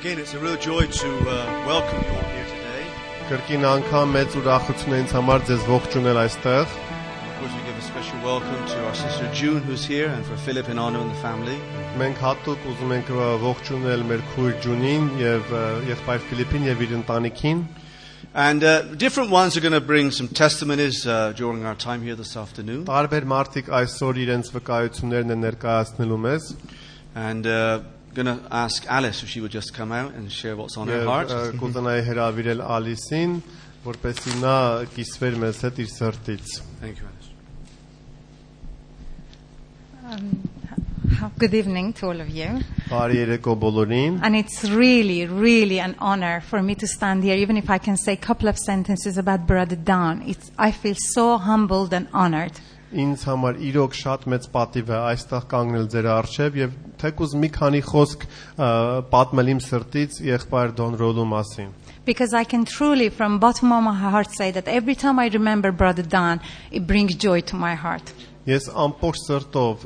again, it's a real joy to uh, welcome you all here today. Կրկին անգամ մեծ ուրախություն է ինձ համար ձեզ ողջունել այստեղ։ Of course, we give a special welcome to our sister June, who's here, and for Philip and Anna and the family. Մենք հատուկ ուզում ենք ը, ողջունել մեր քույր Ջունին եւ ը, եղբայր Ֆիլիպին եւ իր ընտանիքին։ And uh, different ones are going to bring some testimonies uh, during our time here this afternoon. Տարբեր մարդիկ այսօր իրենց վկայություններն են ներկայացնելու մեզ And uh, going to ask Alice if she would just come out and share what's on her եւ heart. ը, կուզենայի հրավիրել Ալիսին, որպեսզի նա կիսվեր մեզ հետ իր սրտից։ Thank you, Alice. Um, good evening to all of you. Բարի երեկո բոլորին։ And it's really, really an honor for me to stand here, even if I can say a couple of sentences about Brother Dan. It's, I feel so humbled and honored. Ինձ համար իրոք շատ մեծ պատիվ է այստեղ կանգնել ձեր առջև եւ թեկուզ մի քանի խոսք պատմել իմ սրտից եղբայր Դոն Ռոլու մասին։ Because I can truly, from bottom of my heart, say that every time I remember Brother Dan, it brings joy to my heart. Ես ամբողջ սրտով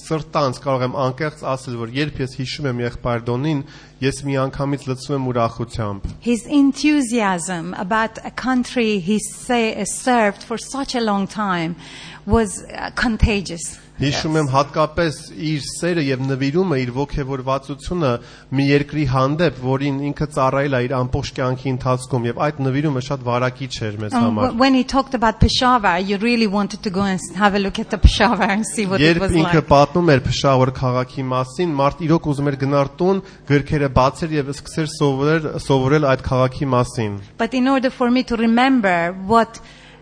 սրտանց կարող եմ անկեղծ ասել, որ երբ ես հիշում եմ եղբայր Դոնին, ես մի անգամից լցվում եմ ուրախությամբ։ His enthusiasm about a country he say, served for such a long time was contagious. Հիշում եմ հատկապես իր սերը եւ նվիրումը, իր ողջևորվածությունը մի երկրի հանդեպ, որին ինքը ծառայել է իր ամբողջ կյանքի ընթացքում եւ այդ նվիրումը շատ վարակիչ էր մեզ And համար։ wh- when he talked about Peshawar, you really wanted to go and have a look at the Peshawar and see what it Երբ was ինքը like. պատմում էր Փշավուր քաղաքի մասին, մարդ իրոք ուզում էր գնալ տուն, գրքերը բացեր եւ սկսեր սովորել սովորել այդ քաղաքի մասին։ But in order for me to remember what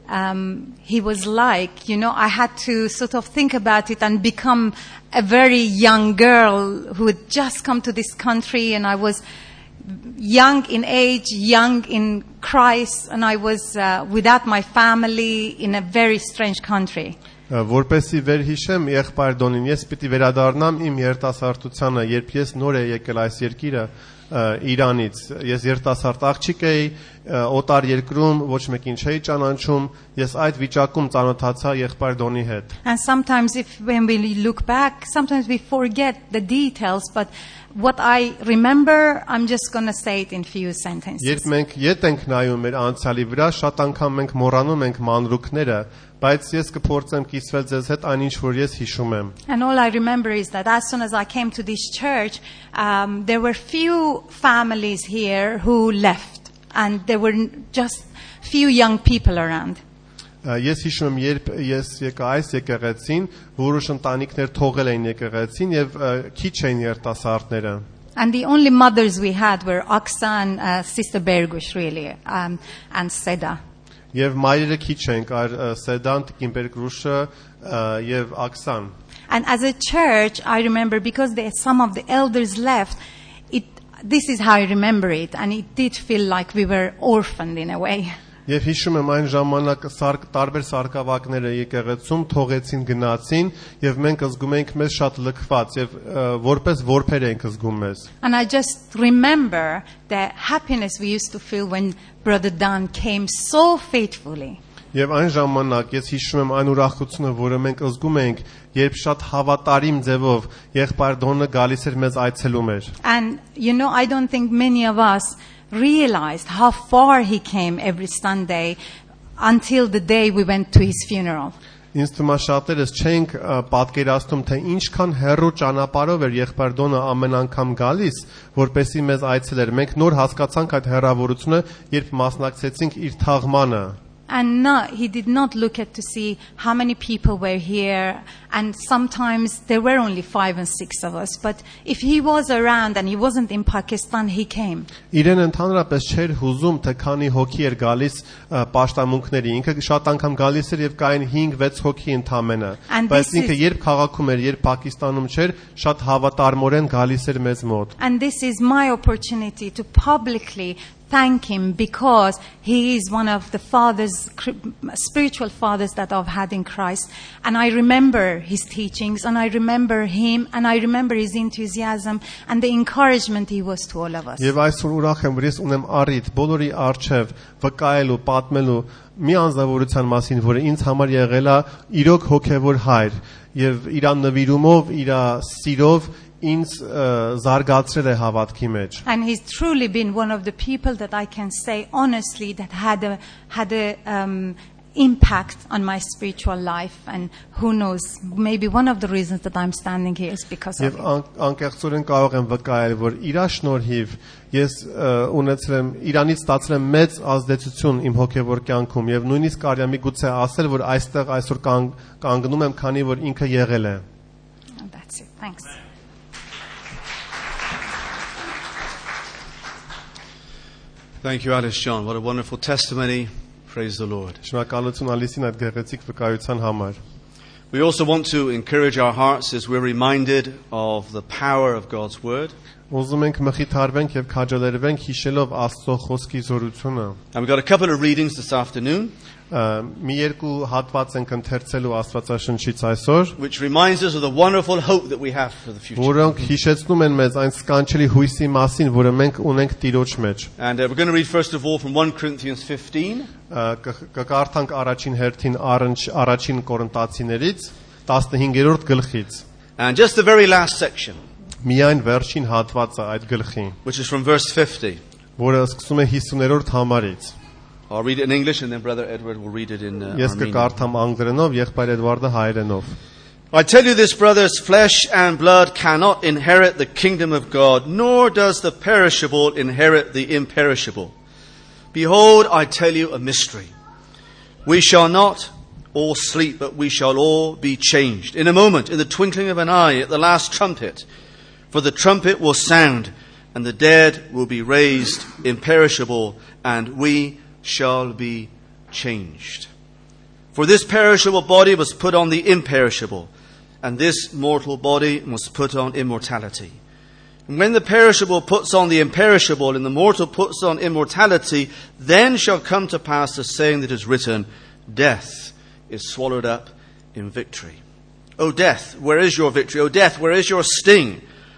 um, he was like, you know, I had to sort of think about it and become a very young girl who had just come to this country and I was young in age, young in Christ, and I was uh, without my family in a very strange country. Որպեսի վերհիշեմ եղբայր Դոնին, ես պիտի վերադառնամ իմ երիտասարդությանը, երբ ես նոր եի եկել այս երկիրը ը, Իրանից։ Ես երիտասարդ աղջիկ էի, օտար երկրում ոչ մեկին չէի ճանաչում, ես այդ վիճակում ծանոթացա եղբայր Դոնի հետ։ And sometimes, if when we look back, sometimes we forget the details. But what I remember, I'm just going to say it in few sentences. Երբ մենք ետ ենք նայում մեր անցյալի վրա, շատ անգամ մենք մոռանում ենք մանրուքները, բայց ես կփորձեմ կիսվել ձեզ հետ այնինչ որ ես հիշում եմ։ And all I remember is that as soon as I came to this church, um, there were few families here who left, and there were n- just few young people around. Ա, Ես հիշում եմ, երբ ես եկա այս եկեղեցին, որոշ ընտանիքներ թողել էին եկեղեցին եւ ա, քիչ էին երիտասարդները։ And the only mothers we had were Aksa and uh, Sister Bergush, really, um, and Seda. Եվ մայրերը քիչ էին, կար ա, Սեդան, Տիկինբերգրուշը ա, եւ Աքսան։ And as a church, I remember because there, some of the elders left, it, this is how I remember it, and it did feel like we were orphaned in a way. Եվ հիշում եմ այն ժամանակ սարք տարբեր սարկավակները եկեղեցում թողեցին գնացին եւ մենք զգում էինք մեզ շատ լքված եւ որպես որբեր ենք զգում մեզ։ And I just remember the happiness we used to feel when Brother Dan came so faithfully. Եվ այն ժամանակ ես հիշում եմ այն ուրախությունը, որը մենք զգում էինք, երբ շատ հավատարիմ ձևով եղբայր Դոնը գալիս էր մեզ այցելում էր։ And you know, I don't think many of us realized how far he came every Sunday until the day we went to his funeral. Ինձ թվում է շատերս չենք պատկերացնում, թե ինչքան հեռու ճանապարհով էր եղբայր Դոնը ամեն անգամ գալիս, որպեսի մեզ այցելեր։ Մենք նոր հասկացանք այդ հեռավորությունը, երբ մասնակցեցինք իր թաղմանը։ And not, he did not look at to see how many people were here. And sometimes there were only five and six of us. But if he was around and he wasn't in Pakistan, he came. Իրեն ընդհանրապես չէր հուզում, թե քանի հոգի էր գալիս ա, պաշտամունքների։ Ինքը շատ անգամ գալիս էր եւ կային 5-6 հոգի ընդամենը։ And Բայց this ինքը is- երբ քաղաքում էր, երբ Պակիստանում չէր, շատ հավատարմորեն գալիս էր մեզ մոտ։ And this is my opportunity to publicly thank him because he is one of the fathers, cr- spiritual fathers that I've had in Christ. And I remember his teachings and I remember him and I remember his enthusiasm and the encouragement he was to all of us. Եվ այսօր ուրախ եմ, որ ես ունեմ առիթ բոլորի արչև վկայելու, պատմելու մի անձնավորության մասին, որը ինձ համար եղել է իրոք հոգևոր հայր եւ իր նվիրումով, իր սիրով ինձ զարգացրել է հավատքի մեջ։ And he's truly been one of the people that I can say honestly that had a, had a um, impact on my spiritual life. And who knows, maybe one of the reasons that I'm standing here is because of Եվ անկեղծորեն կարող եմ վկայել, որ իր շնորհիվ ես ունեցել եմ Իրանից ստացել եմ մեծ ազդեցություն իմ հոգևոր կյանքում եւ նույնիսկ կարելի է միգուցե ասել, որ այստեղ այսօր կանգ, կանգնում եմ, քանի որ ինքը եղել է։ that's it. Thanks. Thank you, Alice John. What a wonderful testimony. Praise the Lord. Շնորհակալություն Ալիսին այդ գեղեցիկ վկայության համար։ We also want to encourage our hearts as we're reminded of the power of God's Word. Ուզում ենք մխիթարվենք եւ քաջալերվենք հիշելով Աստծո խոսքի զորությունը։ we've got a couple of readings this afternoon, Մի երկու հատված ենք ընթերցելու Աստվածաշնչից այսօր, which reminds us of the wonderful hope that we have for the future. որոնք հիշեցնում են մեզ այն սքանչելի հույսի մասին, որը մենք ունենք Տիրոջ մեջ։ And uh, we're going to read first of all from 1 Corinthians 15, Ա, կ- Կկարդանք առաջին հերթին առաջին Կորինթացիներից 15-րդ գլխից։ and just the very last section, Միայն վերջին հատվածը այդ գլխի, which is from verse 50. որը սկսում է 50-րդ համարից։ I'll read it in English and then Brother Edward will read it in uh, Ես Armenian. կկարդամ անգլերենով, եղբայր Էդվարդը հայերենով։ I tell you this, brothers, flesh and blood cannot inherit the kingdom of God, nor does the perishable inherit the imperishable. Behold, I tell you a mystery. We shall not all sleep, but we shall all be changed. In a moment, in the twinkling of an eye, at the last trumpet. For the trumpet will sound, and the dead will be raised imperishable, and we shall be changed. For this perishable body was put on the imperishable, and this mortal body was put on immortality. And when the perishable puts on the imperishable, and the mortal puts on immortality, then shall come to pass the saying that is written, Death is swallowed up in victory. O death, where is your victory? O death, where is your sting?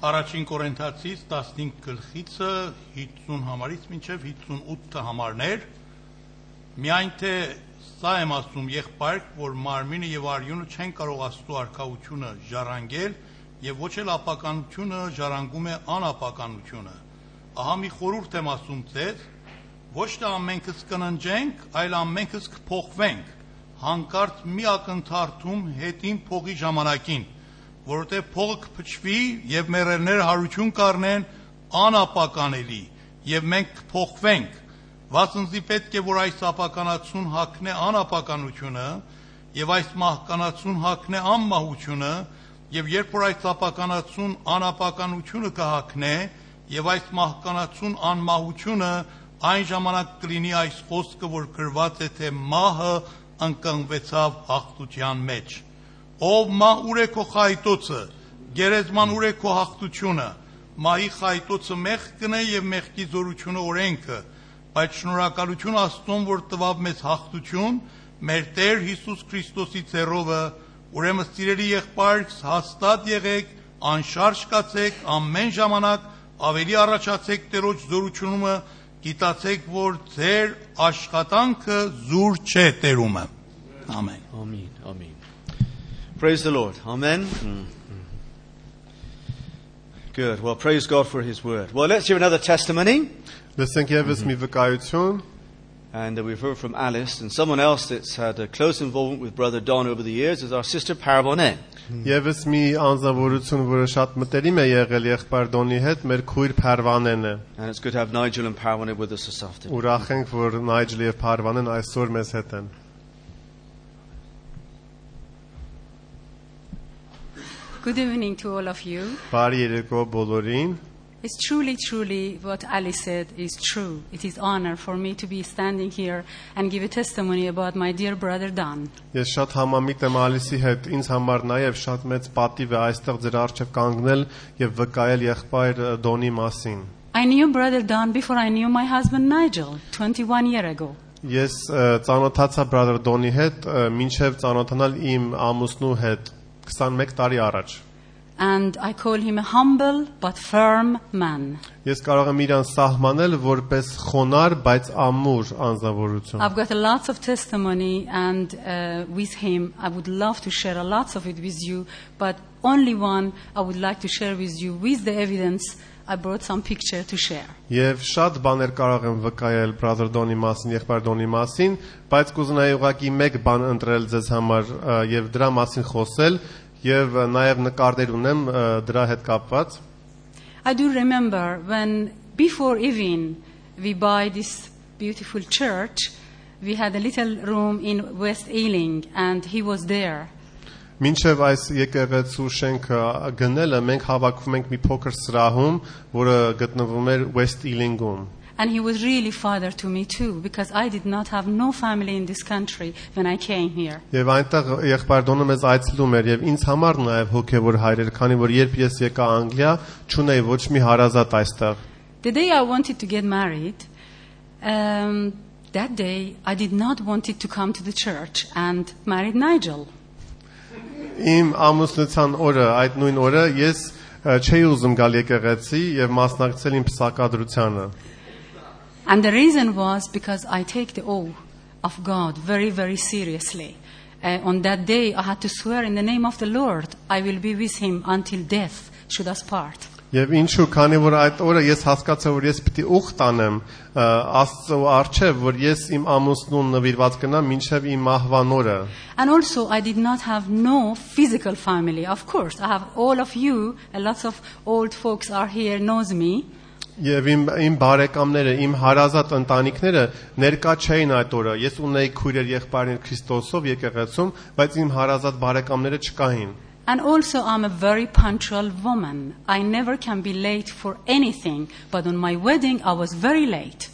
Առաջին Կորինթացից 15 գլխիցը 50 համարից մինչև 58 համարներ միայն թե սա եմ ասում եղբայր որ մարմինը եւ արյունը չեն կարող աստու արքայությունը ժառանգել եւ ոչ էլ ապականությունը ժառանգում է անապականությունը ահա մի խորհուրդ եմ ասում ձեզ. Ոչ թե ամենքս կննջենք այլ ամենքս կփոխվենք հանկարծ մի ակնթարթում հետին փողի ժամանակին որովհետև փողը կփչվի եւ մերելները հարություն կառնեն անապականելի եւ մենք կփոխվենք վասնզի պետք է որ այս ապականացուն հակնե անապականությունը եւ այս մահկանացուն հակնե անմահությունը եւ երբ որ այս ապականացուն անապականությունը կհակնե եւ այս մահկանացուն անմահությունը այն ժամանակ կլինի այս խոսքը որ գրված է թե մահը ընկնվեցավ հաղթության մեջ Ով մա ուր է քո խայտոցը, գերեզման ուր է քո հաղթությունը, մահի խայտոցը մեղք կնե եւ մեղքի զորությունը օրենքը, բայց շնորհակալություն Աստծուն, որ տվավ մեզ հաղթություն, մեր Տեր Հիսուս Քրիստոսի ցերովը, ուրեմն սիրելի եղբայրս, հաստատ եղեք, անշարժ կացեք ամեն ժամանակ, ավելի առաջացեք Տերոջ զորությունումը, գիտացեք, որ ձեր աշխատանքը զուր չէ Տերումը։ Ամեն։ Amen. Amen. Praise the Lord. Amen. Mm, mm. Good. Well, praise God for His word. Well, let's hear another testimony. Լսենք եւս մի վկայություն, And uh, we've heard from Alice, and someone else that's had a close involvement with Brother Don over the years is our sister Paravonet. եւս մի անձնավորություն, որը շատ մտերիմ է եղել եղբայր Դոնի հետ, մեր քույր Փարվանեն է։ And it's good to have Nigel and Paravonet with us this afternoon. Ուրախ ենք, որ Նայջլի եւ Փարվանեն այսօր մեզ հետ են։ Good evening to all of you. Բարի երեկո բոլորին։ It's truly, truly what Ali said is true. It is honor for me to be standing here and give a testimony about my dear brother Don. Ես շատ համամիտ եմ Ալիսի հետ։ Ինձ համար նաև շատ մեծ պատիվ է այստեղ ձեր առջև կանգնել եւ վկայել եղբայր ը, Դոնի մասին։ I knew brother Don before I knew my husband Nigel 21 year ago. Ես ը, ծանոթացա brother Դոնի հետ ը, մինչև ծանոթանալ իմ ամուսնու հետ 21 տարի առաջ։ And I call him a humble but firm man. Ես կարող եմ իրան սահմանել որպես խոնար, բայց ամուր անձնավորություն։ I've got a lots of testimony and uh, with him I would love to share a lots of it with you, but only one I would like to share with you with the evidence I brought some picture to share. Եվ շատ բաներ կարող եմ վկայել brother Դոնի մասին, եղբայր Դոնի մասին, բայց կուզենայի ուղղակի մեկ բան ընտրել ձեզ համար եւ դրա մասին խոսել եւ նաեւ նկարներ ունեմ դրա հետ կապված։ I do remember when before even we buy this beautiful church, we had a little room in West Ealing and he was there. Մինչև այս եկեղեցու շենքը գնելը մենք հավաքվում ենք մի փոքր սրահում, որը գտնվում էր West Ealing-ում։ And he was really father to me too because I did not have no family in this country when I came here. Եվ այնտեղ եղբայր Դոնը մեզ այցելում էր եւ ինձ համար նաեւ հոգեվոր հայր էր, քանի որ երբ ես եկա Անգլիա, չունեի ոչ մի հարազատ այստեղ։ The day I wanted to get married, um, that day I did not wanted to come to the church and married Nigel. Իմ ամուսնության օրը, այդ նույն օրը ես չէի ուզում գալ եկեղեցի եւ մասնակցել իմ փսակադրությանը։ And the reason was because I take the oath of God very, very seriously. Uh, on that day, I had to swear in the name of the Lord, I will be with him until death should us part. Եվ ինչու, քանի որ այդ օրը ես հասկացա, որ ես պիտի ուխտ անեմ ը, Աստծո արչև, որ ես իմ ամուսնուն նվիրված կնամ մինչև իմ մահվան օրը։ And also, I did not have no physical family. Of course, I have all of you, a lot of old folks are here, knows me. Եվ իմ իմ բարեկամները, իմ հարազատ ընտանիքները ներկա չէին այդ օրը։ Ես ունեի քույրեր եղբայրներ Քրիստոսով եկեղեցում, բայց իմ հարազատ բարեկամները չկային։ And also, I'm a very punctual woman. I never can be late for anything, but on my wedding, I was very late.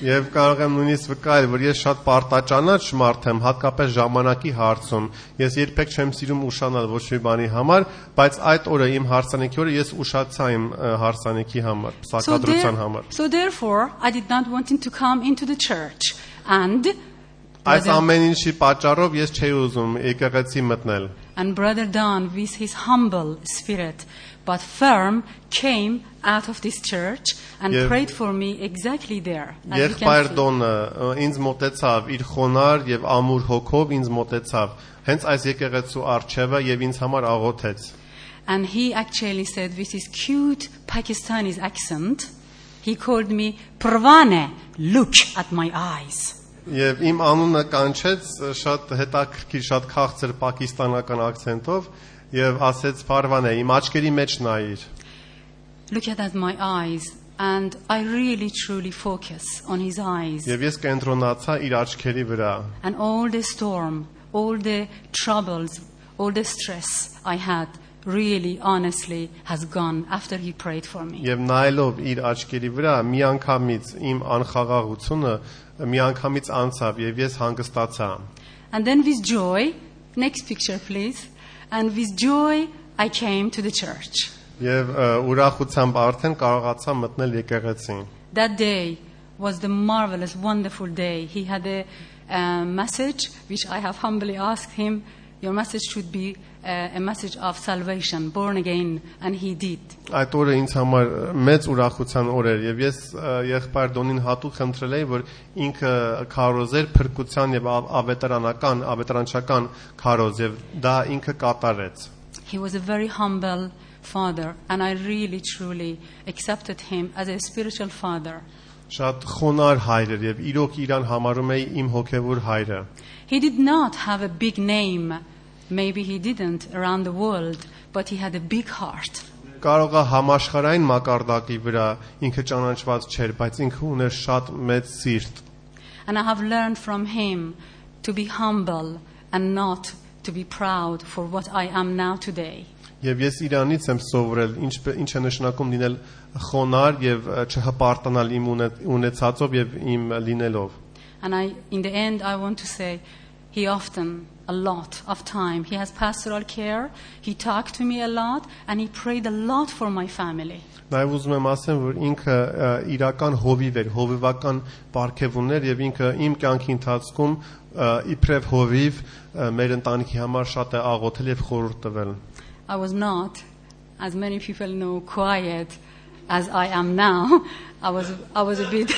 Եվ կարող եմ նույնիսկ վկայել, որ ես շատ պարտաճանաչ մարդ եմ, հատկապես ժամանակի հարցում։ Ես երբեք չեմ սիրում ուշանալ ոչ մի բանի համար, բայց այդ օրը իմ հարսանիքի օրը ես ուշացա իմ ը, հարսանիքի համար, սակադրության համար։ so therefore, I did not want him to come into the church. And Այս ամեն ինչի պատճառով ես չէի ուզում եկեղեցի մտնել։ and brother Don, with his humble spirit but firm, came out of this church and Yeah. prayed for me exactly there. as you can Եղբայր see. Դոնը ը, ինձ մոտեցավ իր խոնար եւ ամուր հոգով ինձ մոտեցավ հենց այս եկեղեցու արչեվը եւ ինձ համար աղոթեց And he actually said with his cute Pakistani accent, he called me Pravane, look at my eyes. եւ իմ անունը կանչեց շատ հետաքրքիր շատ քաղցր պակիստանական акցենտով եւ ասեց Փարվանե իմ աչքերի մեջ նայիր Look at my eyes. And I really truly focus on his eyes. եւ ես կենտրոնացա իր աչքերի վրա And all the storm, all the troubles, all the stress I had really honestly has gone after he prayed for me. եւ նայելով իր աչքերի վրա միանգամից իմ անխաղաղությունը միանգամից անցավ եւ ես հանգստացա And then with joy, next picture please, and with joy I came to the church. եւ ը, ուրախությամբ արդեն կարողացա մտնել եկեղեցին That day was the marvelous, wonderful day. He had a uh, message which I have humbly asked him. Your message should be uh, a message of salvation, born again, and he did. Այդ օրը ինձ համար մեծ ուրախության օր էր եւ ես ը, եղբայր Դոնին հատուկ խնդրել էի որ ինքը քարոզեր փրկության եւ ավ- ավետարանական ավետարանչական քարոզ եւ դա ինքը կատարեց He was a very humble father, and I really, truly accepted him as a spiritual father. շատ խոնար հայր էր եւ իրոք իրան համարում էի իմ հոգեվոր հայրը He did not have a big name, maybe he didn't around the world, but he had a big heart. կարող է համաշխարային մակարդակի վրա ինքը ճանաչված չէր բայց ինքը ուներ շատ մեծ սիրտ And I have learned from him to be humble and not to be proud for what I am now today. Եվ ես Իրանից եմ սովորել ինչ ինչ է նշանակում լինել խոնար եւ ը, չհպարտանալ իմ ունե- ունեցածով եւ իմ լինելով։ And I, in the end, I want to say, he often, a lot of time, he has pastoral care, he talked to me a lot, and he prayed a lot for my family. Նաև ուզում եմ ասեմ, որ ինքը ը, իրական հովիվ էր, հովիվական պարգև ուներ եւ ինքը իմ կյանքի ընթացքում ը, իբրև հովիվ ը, մեր ընտանիքի համար շատ է աղոթել եւ խորհուրդ տվել։ I was not, as many people know, quiet as I am now. I was, I was a bit,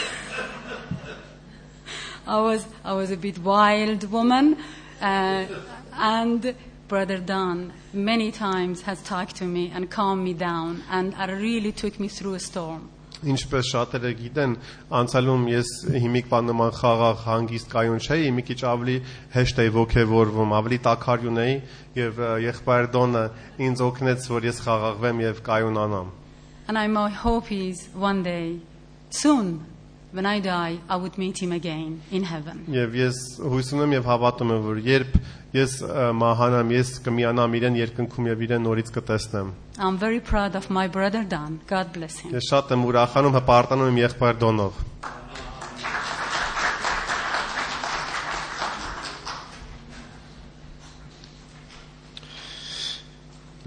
I was, I was a bit wild woman, uh, and Brother Don many times has talked to me and calmed me down, and uh, really took me through a storm. Ինչպես շատերը գիտեն, անցյալում ես հիմիկվա նման խաղաղ հանգիստ կայուն չէի, մի քիչ ավելի հեշտ էի ողքեվորվում, ավելի տակարյուն էի եւ ը, եղբայր Դոնը ինձ օգնեց, որ ես խաղաղվեմ եւ կայունանամ։ And I, my hope is one day, soon, when I die, I would meet him again in heaven. Եվ ես հույս ունեմ եւ հավատում եմ, որ երբ ես ը, մահանամ, ես կմիանամ իրեն երկնքում եւ իրեն նորից կտեսնեմ։ I'm very proud of my brother Don. God bless him. Ես շատ եմ ուրախանում, հպարտանում եմ եղբայր Դոնով։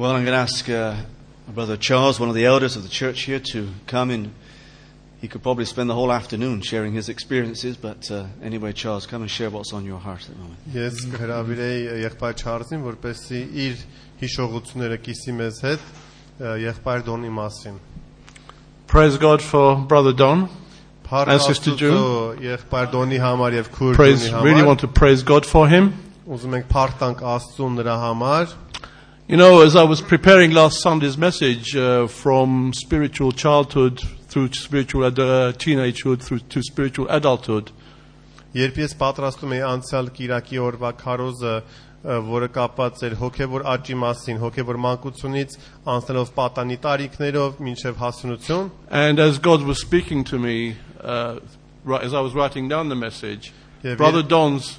Well, I'm going to ask uh, my brother Charles, one of the elders of the church here, to come in. He could probably spend the whole afternoon sharing his experiences, but uh, anyway, Charles, come and share what's on your heart at the moment. Ես կհրավիրեի եղբայր Չարլզին, որպեսզի իր հիշողությունները կիսի մեզ հետ ը, եղբայր Դոնի մասին։ Praise God for Brother Don. Փառք And Sister Աստծո եղբայր Դոնի համար եւ քույր Praise, Դոնի really համար։ want to praise God for him. Ուզում ենք փառք տանք Աստծուն նրա համար։ You know, as I was preparing last Sunday's message uh, from spiritual childhood through spiritual ad- uh, teenagehood through to spiritual adulthood, Երբ ես պատրաստում էի անցյալ Կիրակի օրվա քարոզը, ը, որը կապված էր հոգևոր աճի մասին, հոգևոր մանկությունից անցնելով պատանի տարիքներով մինչև հասունություն, and as God was speaking to me, uh, right, as I was writing down the message, Yeah, Brother very- Don's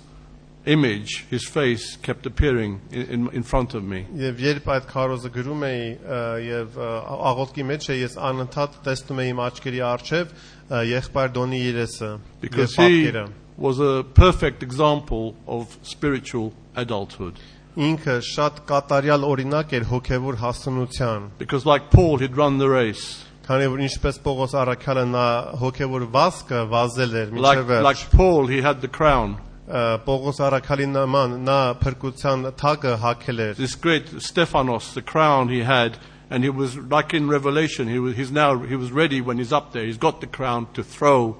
image, his face, kept appearing in, in, in front of me. Եվ երբ այդ քարոզը գրում էի ը, եւ ը, աղոթքի մեջ էի, ես անընդհատ տեսնում էի իմ աչքերի առջև ը, եղբայր Դոնի երեսը Because եւ he պատկերը։ was a perfect example of spiritual adulthood. Ինքը շատ կատարյալ օրինակ էր հոգևոր հասունության։ Because, like Paul, he'd run the race. Քանի որ ինչպես Պողոս Արաքյալը նա հոգևոր վասկը վազել էր Like, մինչև վերջ։ like Paul, he had the crown. ը, Պողոս Արաքյալի նման նա փրկության թագը հակել էր։ This great Stephanos, the crown he had, and he was like in Revelation. He was, he's now he was ready when he's up there. He's got the crown to throw,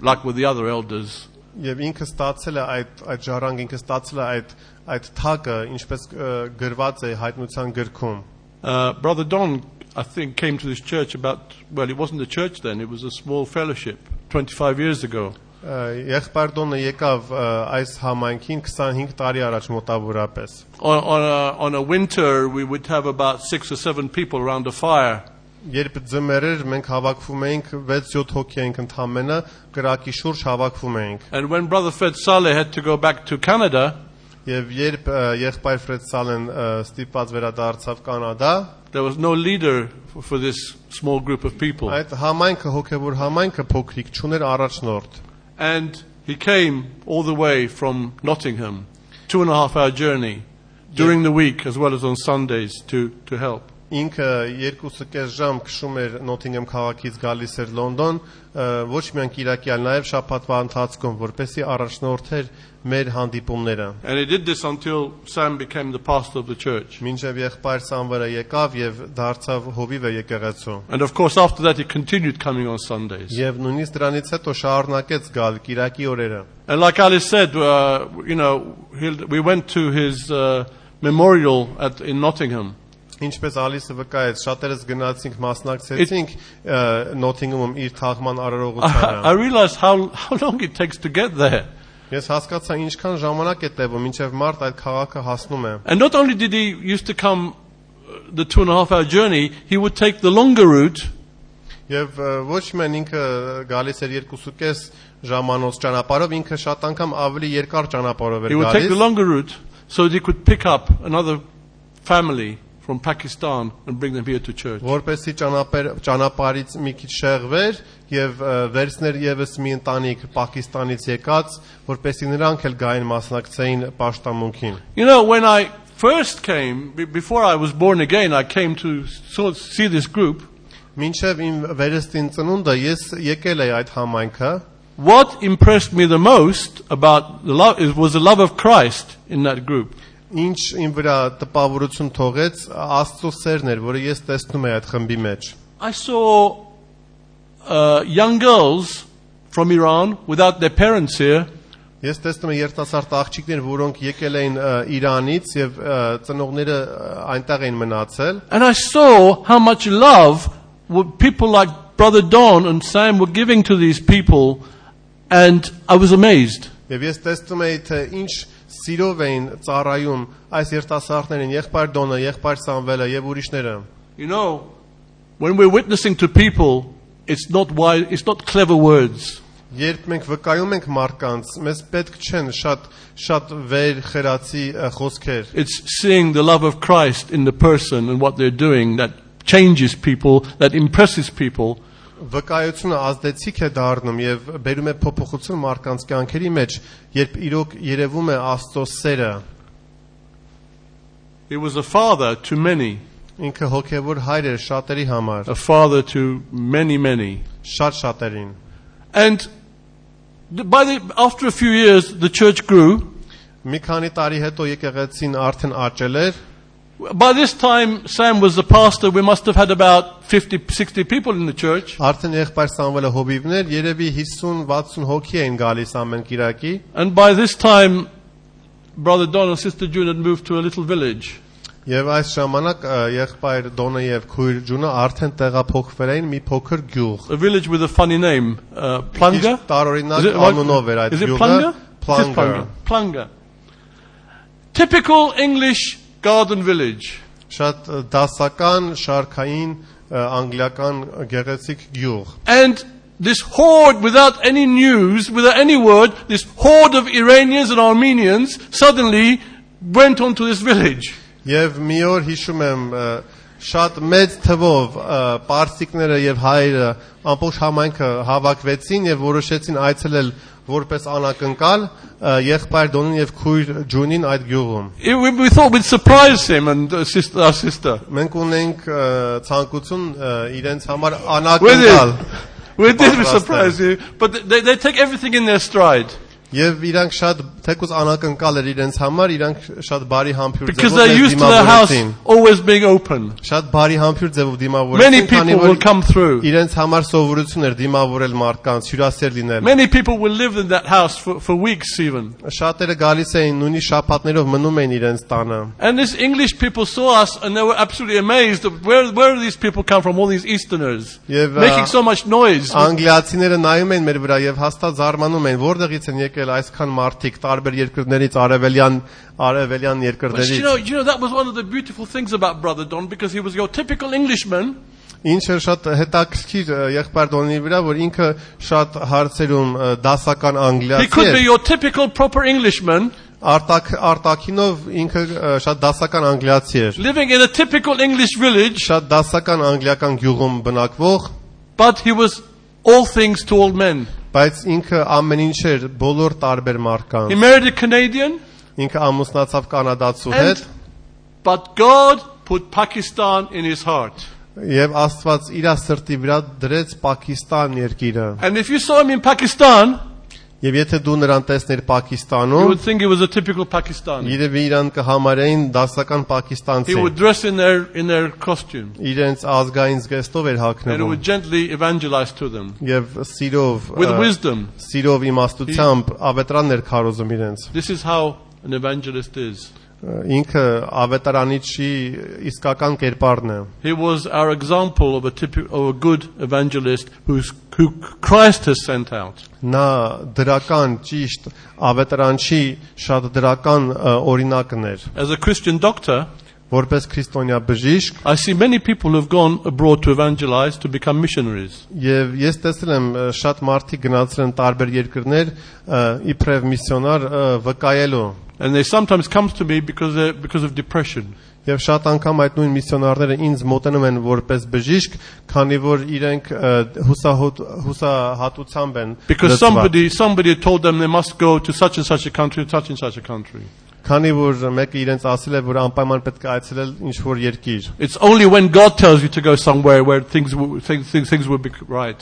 like with the other elders. Եվ ինքը ստացել է այդ այդ ժառանգ ինքը ստացել է այդ այդ թագը ինչպես ը, գրված է հայտնության գրքում։ Uh, Brother Don, I think, came to this church about well, it wasn't a church then; it was a small fellowship. 25 years ago, Ը, Եղբայր Դոնը եկավ այս համայնքին 25 տարի առաջ մոտավորապես։ on, on, a, on a winter, we would have about six or seven people around a fire. Երբ ձմեր էր, մենք հավաքվում էինք 6-7 հոգի էինք ընդամենը, կրակի շուրջ հավաքվում էինք։ And when Brother Fred Saleh had to go back to Canada, Եվ երբ եղբայր Ֆրեդ Սալեն ստիպված վերադարձավ Կանադա, there was no leader for, for this small group of people. այդ համայնքը հոգևոր համայնքը փոքրիկ չուներ առաջնորդ։ And he came all the way from Nottingham, two and a half hour journey, during the week as well as on Sundays to, to help. Ինքը երկուսուկես ժամ քշում էր Նոթինգեմ քաղաքից գալիս էր Լոնդոն, ոչ միայն Կիրակի, այլ նաև շաբաթվա ընթացքում, որպեսի առաջնորդեր մեր հանդիպումները։ And he did this until Sam became the pastor of the church. Մինչև եղբայր Սամվերը եկավ եւ դարձավ հովիվը եկեղեցու։ And of course, after that, he continued coming on Sundays. Եվ նույնիսկ դրանից հետո շարունակեց գալ Կիրակի օրերը։ And like Alice said, uh, you know, we went to his uh, memorial at, in Nottingham. Ինչպես Ալիսը վկայեց, շատերս գնացինք մասնակցեցինք ը, Նոթինգեմում իր թաղման I, I արարողությանը։ realized how, how long it takes to get there. Ես հասկացա ինչքան ժամանակ է տևում, մինչև մարտ այդ քաղաքը հասնում է։ And not only did he used to come uh, the two and a half hour journey, he would take the longer route Եվ ը, ոչ միայն ինքը գալիս էր երկուսուկես ժամանոց ճանապարհով, ինքը շատ անգամ ավելի երկար ճանապարհով He էր would take the գալիս, longer route so that he could pick up another family from Pakistan and bring them here to church. որպեսի ճանապարհ ճանապարհից մի քիչ շեղվեր եւ ը, վերցներ եւս մի ընտանիք Պակիստանից եկած, որպեսի նրանք էլ գային մասնակցեին պաշտամունքին։ You know, when I first came, be- before I was born again, I came to so- see this group. Մինչև իմ վերստին ծնունդը ես եկել էի այդ համայնքը, What impressed me the most about the love is, was the love of Christ in that group. ինչ իմ վրա տպավորություն թողեց Աստծո սերն էր, որը ես տեսնում եի այդ խմբի մեջ։ I saw uh, young girls from Iran without their parents here, Ես տեսնում եմ երիտասարդ աղջիկներ, որոնք եկել էին ը, Իրանից եւ ը, ծնողները ը, այնտեղ էին մնացել, and I saw how much love would people like Brother Don and Sam were giving to these people, and I was amazed. եւ ես տեսնում էի թե ինչ սիրով էին ծառայում այս երիտասարդներին, եղբայր Դոնը, եղբայր Սամվելը եւ ուրիշները։ You know, when we're witnessing to people, it's not wise, it's not clever words. Երբ մենք վկայում ենք մարդկանց, մեզ պետք չեն շատ շատ վեր խրացի ը, խոսքեր։ It's seeing the love of Christ in the person and what they're doing that changes people, that impresses people. Վկայությունը ազդեցիկ է դառնում եւ բերում է փոփոխություն մարդկանց կյանքերի մեջ, երբ իրոք երևում է Աստծո սերը։ He was a father to many, Ինքը հոգևոր հայր էր շատերի համար, a father to many, many. շատ շատերին։ And by the, after a few years, the church grew. Մի քանի տարի հետո եկեղեցին արդեն աճել էր։ By this time, Sam was the pastor. We must have had about 50, 60 people in the church. Արդեն եղբայր Սամվելը հոբիվներ, երևի 50-60 հոգի էին գալիս ամեն Կիրակի, And by this time, Brother Don and Sister June had moved to a little village. եւ այս ժամանակ ը, եղբայր Դոնը եւ քույր Ջունը արդեն տեղափոխվել էին մի փոքր գյուղ։ A village with a funny name. Uh, Plunger? Իսկ տարօրինակ Is it, what- անունով էր այդ is it գյուղը։ Plunger? It is Plunger։ Plunger. Plunger. Typical English garden village. Շատ ը, դասական, շարքային ը, անգլիական գեղեցիկ գյուղ։ And this horde, without any news, without any word, this horde of Iranians and Armenians suddenly went onto this village. Եվ մի օր հիշում եմ ը, շատ մեծ թվով ը, պարսիկները եւ հայերը ամբողջ համայնքը հավաքվեցին եւ որոշեցին այցելել որպես անակնկալ ը, եղբայր Դոնին եւ քույր Ջունին այդ գյուղում։ It- we, we thought we'd surprise him and uh, sister, our sister. Մենք ունենք ը, ցանկություն ը, իրենց համար We անակնկալ did. We did Պատրաստ surprise you, but they, they take everything in their stride եւ իրանք շատ թեկուզ անակնկալ էր իրենց համար, իրանք շատ բարի համբյուր ձևով դիմավորեցին։ always being open. Շատ բարի համբյուր ձևով դիմավորեցին, քանի people will որ come through. իրենց համար սովորություն էր դիմավորել մարդկանց, հյուրասեր լինել։ Many people will live in that house for, for weeks even. Շատերը գալիս էին նույնիսկ շաբաթներով մնում էին իրենց տանը։ And these English people saw us and they were absolutely amazed. of Where, where these people come from? All these Easterners. Making so much noise. անգլիացիները նայում էին մեր վրա եւ հաստատ զարմանում էին, որտեղից են եկել այսքան մարդիկ տարբեր երկրներից, արևելյան արևելյան But you երկրներից։ know, you know, that was one of the beautiful things about Brother Don because he was your typical Englishman. Ինչ էր շատ հետաքրքիր եղբայր Դոնի վրա, որ ինքը շատ հարցերում դասական He անգլիացի could be your typical proper Englishman. Արտակ արտակինով ինքը շատ դասական անգլիացի էր։ living in a typical English village, Շատ դասական անգլիական գյուղում բնակվող, but he was all things to all men. Բայց ինքը ամեն ինչ էր բոլոր տարբեր He մարդկանց։ married a Canadian, Ինքը ամուսնացավ կանադացու հետ but God put Pakistan in his heart. եւ Աստված իր սրտի վրա դրեց Պակիստան երկիրը։ And if you saw him in Pakistan, Եվ եթե դու նրան տեսներ you Պակիստանում, would think he was a typical Pakistani. երևի իրան կհամարեին դասական He պակիստանցի։ would dress in their in their costume Իրենց ազգային զգեստով էր and he հագնվում would gently evangelize to them եւ սիրով with ը, wisdom. սիրով իմաստությամբ ավետարաններ քարոզում իրենց։ This is how an evangelist is. Ինքը ավետարանիչի իսկական կերպարն է։ He was our example of a typical, of a good evangelist who's, who Christ has sent out. Նա դրական ճիշտ ավետարանչի շատ դրական օրինակն էր։ As a Christian doctor, Որպես քրիստոնյա բժիշկ I see many people who've gone abroad to evangelize to become missionaries. եւ ես տեսել եմ շատ մարդիկ գնացել են տարբեր երկրներ իբրև միսիոնար վկայելու And they sometimes come to me because, they're- because of depression. Եվ շատ անգամ այդ նույն միսիոնարները ինձ մոտենում են որպես բժիշկ, քանի որ իրենք ը, հուսահոտ հուսահատությամբ են Because լծված։ somebody, somebody told them they must go to such and such a country, such and such a country. Քանի որ մեկը իրենց ասել է, որ անպայման պետք է այցելել ինչ որ երկիր, It's only when God tells you to go somewhere where things, will- things, things, things will be right.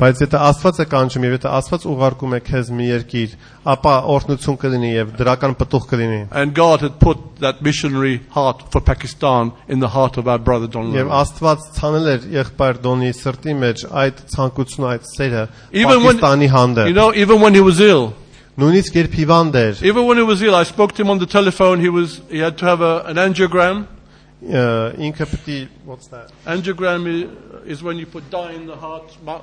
բայց եթե Աստված է կանչում եւ եթե Աստված ուղարկում է քեզ մի երկիր, ապա օրհնություն կլինի եւ դրական պտուղ կլինի։ And God had put that missionary heart for Pakistan in the heart of our brother Don Եվ Lewis. Աստված ցանել էր եղբայր Դոնի սրտի մեջ այդ ցանկությունը, այդ սերը Even when, Պակիստանի you հանդեպ։ know, even when he was ill, Նույնիսկ երբ հիվանդ էր, even when he was ill, I spoke to him on the telephone. He was, he had to have a, an angiogram. ը, ինքը պետք է what's that Angiogram is, is when you put dye in the heart. Ma-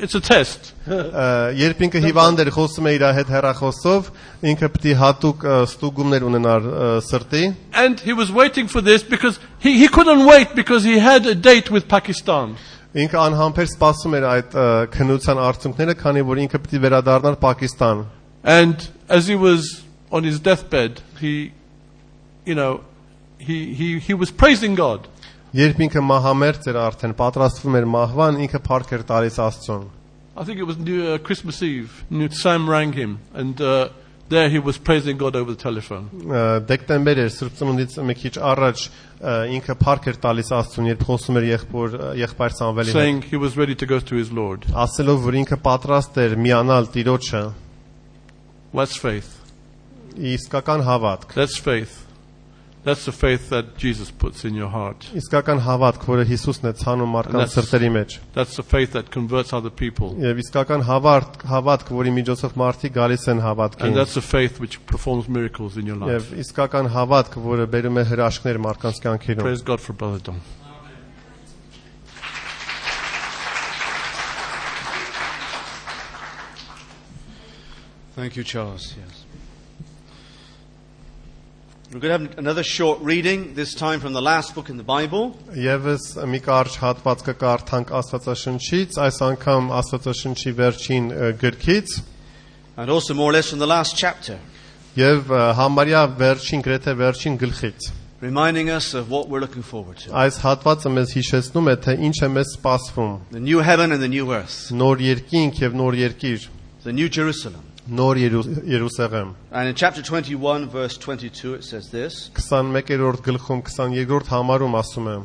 It's a test. Ը, երբ ինքը հիվանդ էր խոսում է իր հետ հեռախոսով ինքը պետք է հատուկ ը, ստուգումներ ունենար ը, սրտի And he was waiting for this because he, he couldn't wait because he had a date with Pakistan. ինքը անհամբեր սպասում էր այդ ը, քննության արդյունքները քանի որ ինքը պետք է վերադառնար Պակիստան And as he was on his deathbed, he, you know, he, he, he was praising God. երբ ինքը մահամերձ էր արդեն պատրաստվում էր մահվան ինքը փառք էր տալիս Աստծուն I think it was New, uh, Christmas Eve. New, Sam rang him, and uh, there he was praising God over the telephone. Ը, դեկտեմբեր էր Սուրբ Ծնունդից մի քիչ առաջ ը, ինքը փառք էր տալիս Աստծուն երբ խոսում էր եղբոր ը, եղբայր Սամվելի հետ saying he was ready to go to his Lord. ասելով որ ինքը պատրաստ էր միանալ Տիրոջը That's faith. իսկական հավատք That's faith. That's the faith that Jesus puts in your heart. իսկական հավատք որը Հիսուսն է ցանում մարդկանց That's- սրտերի մեջ That's the faith that converts other people. Եվ իսկական հավատք, հավատք, որի միջոցով մարդիկ գալիս են հավատքին։ And that's the faith which performs miracles in your life. Եվ իսկական հավատք, որը բերում է հրաշքներ մարդկանց կյանքերում։ Praise God for Brother Don. Thank you, Charles. Yes. We're going to have another short reading, this time from the last book in the Bible. Եվս մի կարճ հատված կկարդանք Աստվածաշնչից, այս անգամ Աստվածաշնչի վերջին ը, գրքից, and also more or less from the last chapter, եւ ը, համարյա վերջին գրեթե վերջին գլխից։ reminding us of what we're looking forward to Այս հատվածը մեզ հիշեցնում է, թե ինչ է մեզ սպասվում։ the new heaven and the new earth, Նոր երկինք եւ նոր երկիր, the new Jerusalem. նոր Երու- Երուսաղեմ։ And in chapter 21, verse 22, it says this. 21-րդ գլխում 22-րդ համարում ասում է.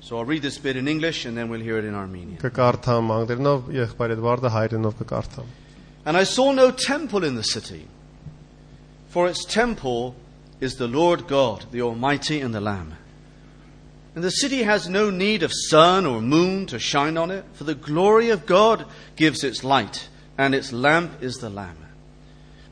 So I'll read this bit in English and then we'll hear it in Armenian. Կկարդամ անգլերենով, եղբայր Էդվարդը հայերենով կկարդամ։ And I saw no temple in the city, for its temple is the Lord God, the Almighty, and the Lamb. And the city has no need of sun or moon to shine on it, for the glory of God gives its light, and its lamp is the Lamb.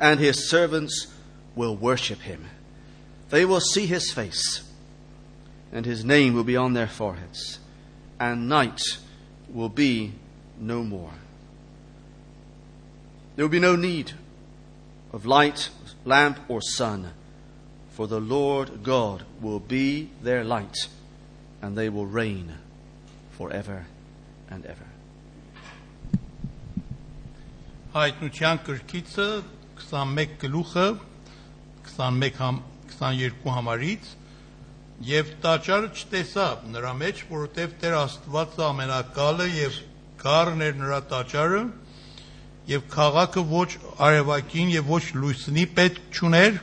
and his servants will worship him. They will see his face, and his name will be on their foreheads, and night will be no more. There will be no need of light, lamp, or sun, for the Lord God will be their light, and they will reign forever and ever. Hajdnu 21 գլուխը 21 համ 22 համարից եւ տաճարը չտեսա նրա մեջ, որովհետեւ Տեր Աստվածը ամենակալը եւ գառն էր նրա տաճարը եւ քաղաքը ոչ արևակին եւ ոչ լույսնի պետք չուներ,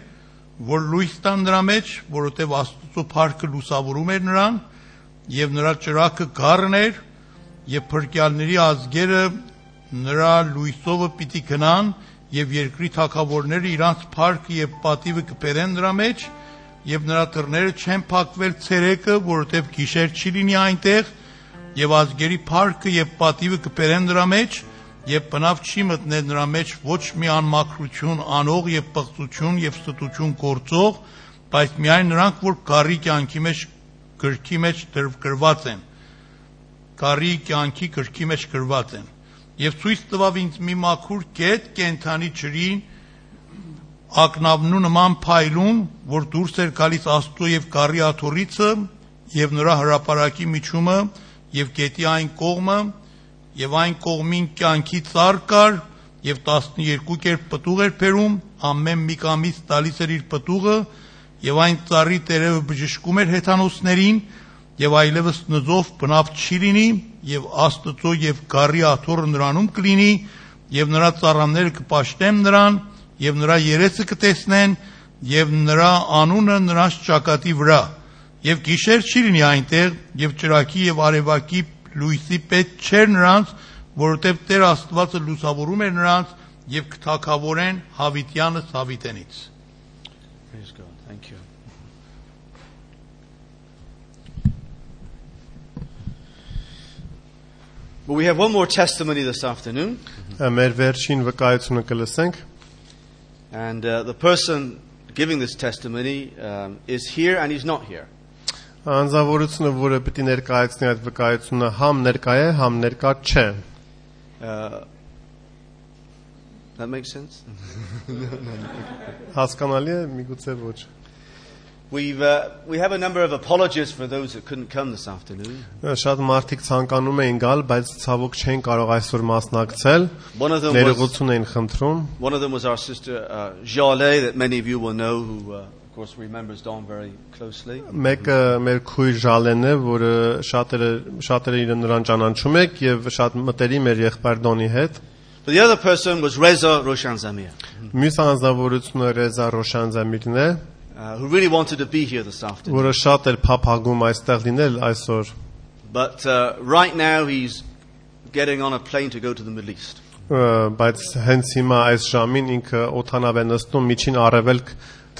որ լույս տան նրա մեջ, որովհետեւ Աստծո փառքը լուսավորում էր նրան եւ նրա ճրակը գառն էր եւ փրկյալների ազգերը նրա լույսովը պիտի գնան եւ երկրի թակավորները իրանց փառքը եւ պատիվը կբերեն նրա մեջ եւ նրա դռները չեն փակվել ցերեկը, որովհետեւ գիշեր չի լինի այնտեղ եւ ազգերի փառքը եւ պատիվը կբերեն նրա մեջ եւ բնավ չի մտնել նրա մեջ ոչ մի անմաքրություն, անող եւ պղծություն եւ ստություն գործող, բայց միայն նրանք, որ գարի կյանքի մեջ գրքի մեջ գրված են։ Գարի կյանքի գրքի մեջ գրված են եւ ցույց տվավ ինձ մի մաքուր կետ կենթանի ջրին ակնավնու նման փայլուն, որ դուրս էր գալիս Աստծո եւ Կարի աթորիցը եւ նրա հրաապարակի միջումը եւ գետի այն կողմը եւ այն կողմին կյանքի ծառ կար եւ 12 կերպ պտուղ էր բերում ամեն մի կամից տալիս էր իր պտուղը եւ այն ծառի տերևը բժշկում էր հեթանոսներին եւ այլևս նզով բնավ չի լինի եւ Աստծո եւ Գարի աթոռը նրանում կլինի եւ նրա ծառաները կպաշտեն նրան եւ նրա երեսը կտեսնեն եւ նրա անունը նրանց ճակատի վրա եւ գիշեր չի լինի այնտեղ եւ ճրակի եւ արևակի լույսի պետք չէր նրանց որովհետեւ Տեր Աստվածը լուսավորում էր նրանց եւ կթակավորեն Հավիտյանը Սավիտենից Well, we have one more testimony this afternoon, Մեր վերջին վկայությունը կլսենք and uh, the person giving this testimony um, is here and he's not here. Անձավորությունը, որը պիտի ներկայացնի այդ վկայությունը, համ ներկա է, համ ներկա չէ։ Uh, that makes sense? Հասկանալի է, միգուցե ոչ։ We've, uh, we have a number of apologies for those that couldn't come this afternoon. Շատ մարդիկ ցանկանում էին գալ, բայց ցավոք չեն կարող այսօր մասնակցել։ Ներողություն էին խնդրում։ one of them was our sister uh, Jale, that many of you will know, who, uh, of course, remembers Don very closely. Մեկը մեր քույր Ժալեն է, որը շատերը շատերը իրեն նրան ճանաչում եք եւ շատ մտերիմ էր եղբայր Դոնի հետ։ But the other person was Reza Roshan Zamir, Մյուս անձնավորությունը Ռեզա Ռոշանզամիրն է, uh, who really wanted to be here this afternoon. որը շատ էր փափագում այստեղ լինել այսօր։ But uh, right now he's getting on a plane to go to the Middle East. Ը, բայց հենց հիմա այս ժամին ինքը օթանավ է նստում միջին արևելք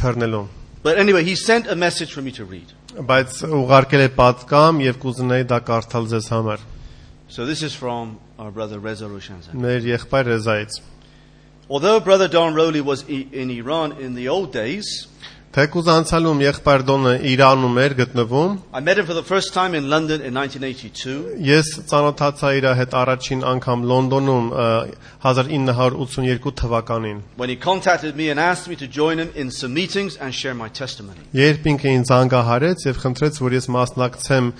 թռնելուն։ But anyway, he sent a message for me to read. Բայց ուղարկել է պատկամ եւ կուզենայի դա կարդալ ձեզ համար։ So this is from our brother Reza Roshan Zamir. Մեր եղբայր Ռեզայից։ Although brother Don Rowley was i- in Iran in the old days, Թեկուզ անցալում եղբայր Դոնը Իրանում էր գտնվում։ I met him for the first time in London in 1982. Ես ծանոթացա իր հետ առաջին անգամ Լոնդոնում ը, 1982 թվականին։ when he contacted me and asked me to join him in some meetings and share my testimony. Երբ ինքը ինձ անգահարեց եւ խնդրեց, որ ես մասնակցեմ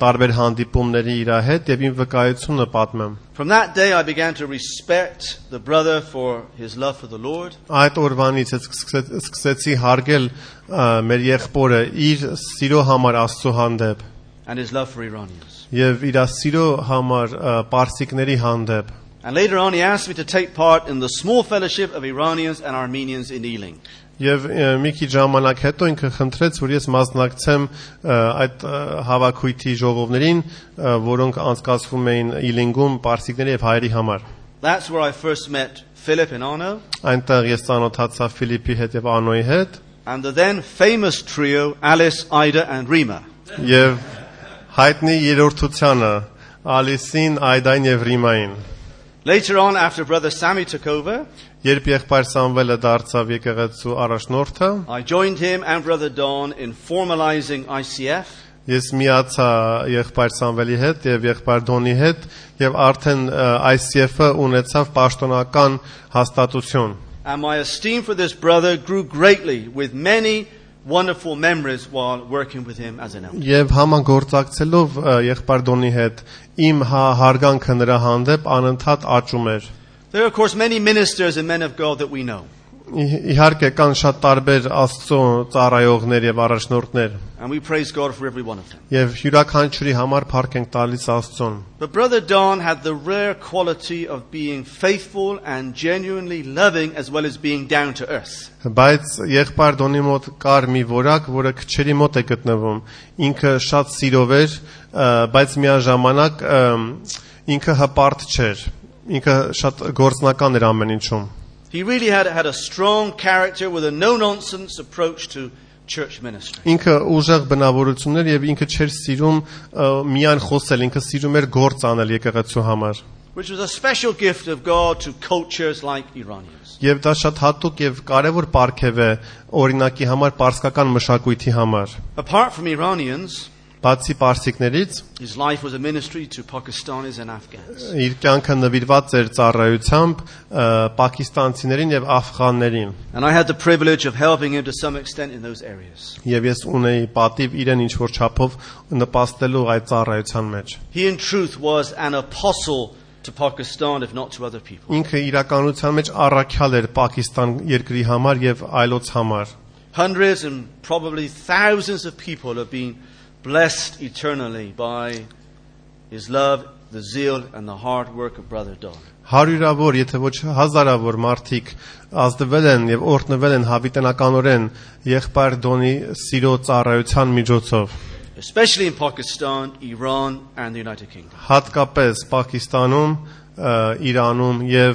տարբեր հանդիպումների իր հետ եւ իմ վկայությունը պատմեմ։ From that day, I began to respect the brother for his love for the Lord Այդ օրվանից ես սկսեց- սկսեցի հարգել ը, մեր եղբորը իր սիրո համար Աստծո հանդեպ and his love for Iranians. եւ իր սիրո համար ը, պարսիկների հանդեպ։ And later on, he asked me to take part in the small fellowship of Iranians and Armenians in Ealing. Եվ ը, մի քիչ ժամանակ հետո ինքը խնդրեց, որ ես մասնակցեմ այդ հավաքույթի ժողովներին, որոնք անցկացվում էին Իլինգում պարսիկների եւ հայերի համար։ That's where I first met Philip and Arno Այնտեղ ես ծանոթացա Ֆիլիպի հետ եւ Անոյի հետ and the then famous trio Alice, Ida, and Rima. եւ հայտնի երրորդությանը Ալիսին, Այդային եւ Ռիմային։ Later on, after brother Sammy took over, Երբ եղբայր Սամվելը դարձավ եկեղեցու առաջնորդը, I joined him and brother Don in formalizing ICF ես միացա եղբայր Սամվելի հետ եւ եղբայր Դոնի հետ եւ արդեն ICF-ը ունեցավ պաշտոնական հաստատություն։ And my esteem for this brother grew greatly with many wonderful memories while working with him as an elder. Եվ համագործակցելով եղբայր Դոնի հետ իմ հա հարգանքը նրա հանդեպ անընդհատ աճում էր։ There are, of course, many ministers and men of God that we know. ի- իհարկե կան շատ տարբեր Աստծո ծառայողներ եւ առաջնորդներ and we praise God for every one of them. եւ յուրաքանչյուրի համար փառք ենք տալիս Աստծուն But Brother Don had the rare quality of being faithful and genuinely loving as well as being down to earth. բայց եղբայր Դոնի մոտ կար մի որակ, որը քչերի մոտ է գտնվում։ Ինքը շատ սիրով էր, ը, բայց միաժամանակ ը, ինքը հպարտ չէր։ Ինքը շատ գործնական էր ամեն ինչում։ He really had, had a strong character with a no nonsense approach to church ministry. Ինքը ուժեղ բնավորություններ եւ ինքը չէր սիրում միայն խոսել, ինքը սիրում էր գործ անել եկեղեցու համար։ which was a special gift of God to cultures like Iranians. Եվ դա շատ հատուկ եւ կարեւոր պարգև է օրինակի համար, պարսկական մշակույթի համար։ Apart from Iranians, Բացի պարսիկներից, his life was a ministry to Pakistanis and Afghans. իր կյանքը նվիրված էր ծառայությամբ ը, պակիստանցիներին եւ աֆղաններին And I had the privilege of helping him to some extent in those areas. եւ ես ունեի պատիվ իրեն ինչ որ չափով նպաստելու այդ ծառայության մեջ He, in truth, was an apostle to Pakistan, if not to other people. ինքը իրականության մեջ առաքյալ էր Պակիստան երկրի համար եւ այլոց համար Hundreds and probably thousands of people have been blessed eternally by his love, the zeal, and the hard work of Brother Don. հարյուրավոր եթե ոչ հազարավոր մարդիկ ազդվել են եւ օրտնվել են հավիտենականորեն եղբայր Դոնի սիրո ծառայության միջոցով especially in Pakistan, Iran, and the United Kingdom. հատկապես Պակիստանում Իրանում եւ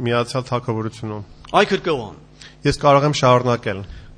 Միացյալ Թագավորությունում I could go on, ես կարող եմ շարունակել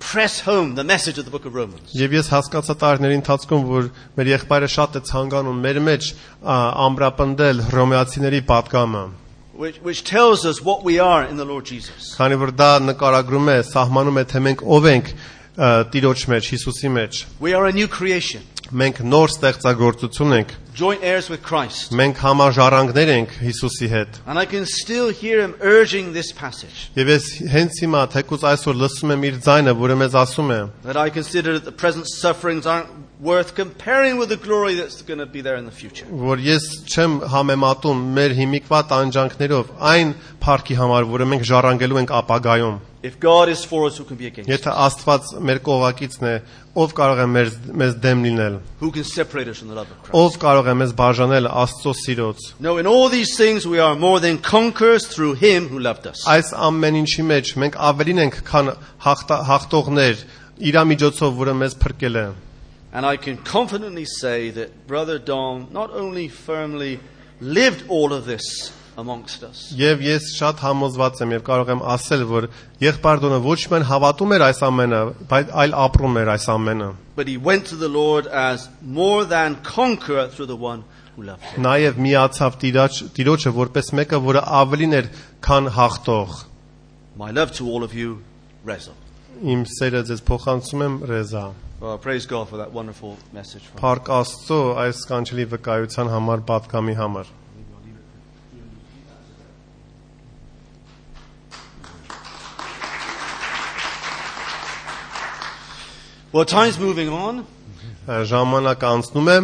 press home the message of the book of Romans. Եվ ես հասկացա տարիների ընթացքում, որ մեր եղբայրը շատ է ցանկանում մեր մեջ ա, ամրապնդել հռոմեացիների պատգամը, Which, which tells us what we are in the Lord Jesus. քանի որ դա նկարագրում է, սահմանում է, թե մենք ով ենք Տիրոջ մեջ, Հիսուսի մեջ։ We are a new creation, Մենք նոր ստեղծագործություն ենք, joint heirs with Christ. մենք համաժառանգներ ենք Հիսուսի հետ։ And I can still hear him urging this passage Եվ ես հենց հիմա թեկուզ այսօր լսում եմ իր ձայնը, որը մեզ ասում է. that I consider that the present sufferings aren't worth comparing with the glory that's going to be there in the future. որ ես չեմ համեմատում մեր հիմիկվա տանջանքներով այն փառքի համար, որը մենք ժառանգելու ենք ապագայում։ If God is for us, who can be against us? Եթե Աստված մեր կողակիցն է, ով կարող է մեր մեզ դեմ լինել։ Who can separate us from the love of Christ? Ով կարող է մեզ բաժանել Աստծո սիրոց։ No, in all these things we are more than conquerors through him who loved us. Այս ամեն ինչի մեջ մենք ավելին ենք, քան հաղթողներ իր միջոցով, որը մեզ փրկել է։ And I can confidently say that Brother Don not only firmly lived all of this amongst us. Եվ ես շատ համոզված եմ եւ կարող եմ ասել, որ եղբարդոնը ոչ միայն հավատում էր այս ամենը, բայց այլ ապրում էր այս ամենը։ But he went to the Lord as more than conqueror through the one who loved him. Նաեւ միացավ Տիրոջ, Տիրոջը որպես մեկը, որը ավելին էր, քան հաղթող։ My love to all of you, Reza. Իմ սերը ձեզ փոխանցում եմ, Reza։ Well, praise God for that wonderful message. From Փառք Աստծո այս կանչելի վկայության համար, պատկամի համար։ Well, time's moving on, Ժամանակը անցնում է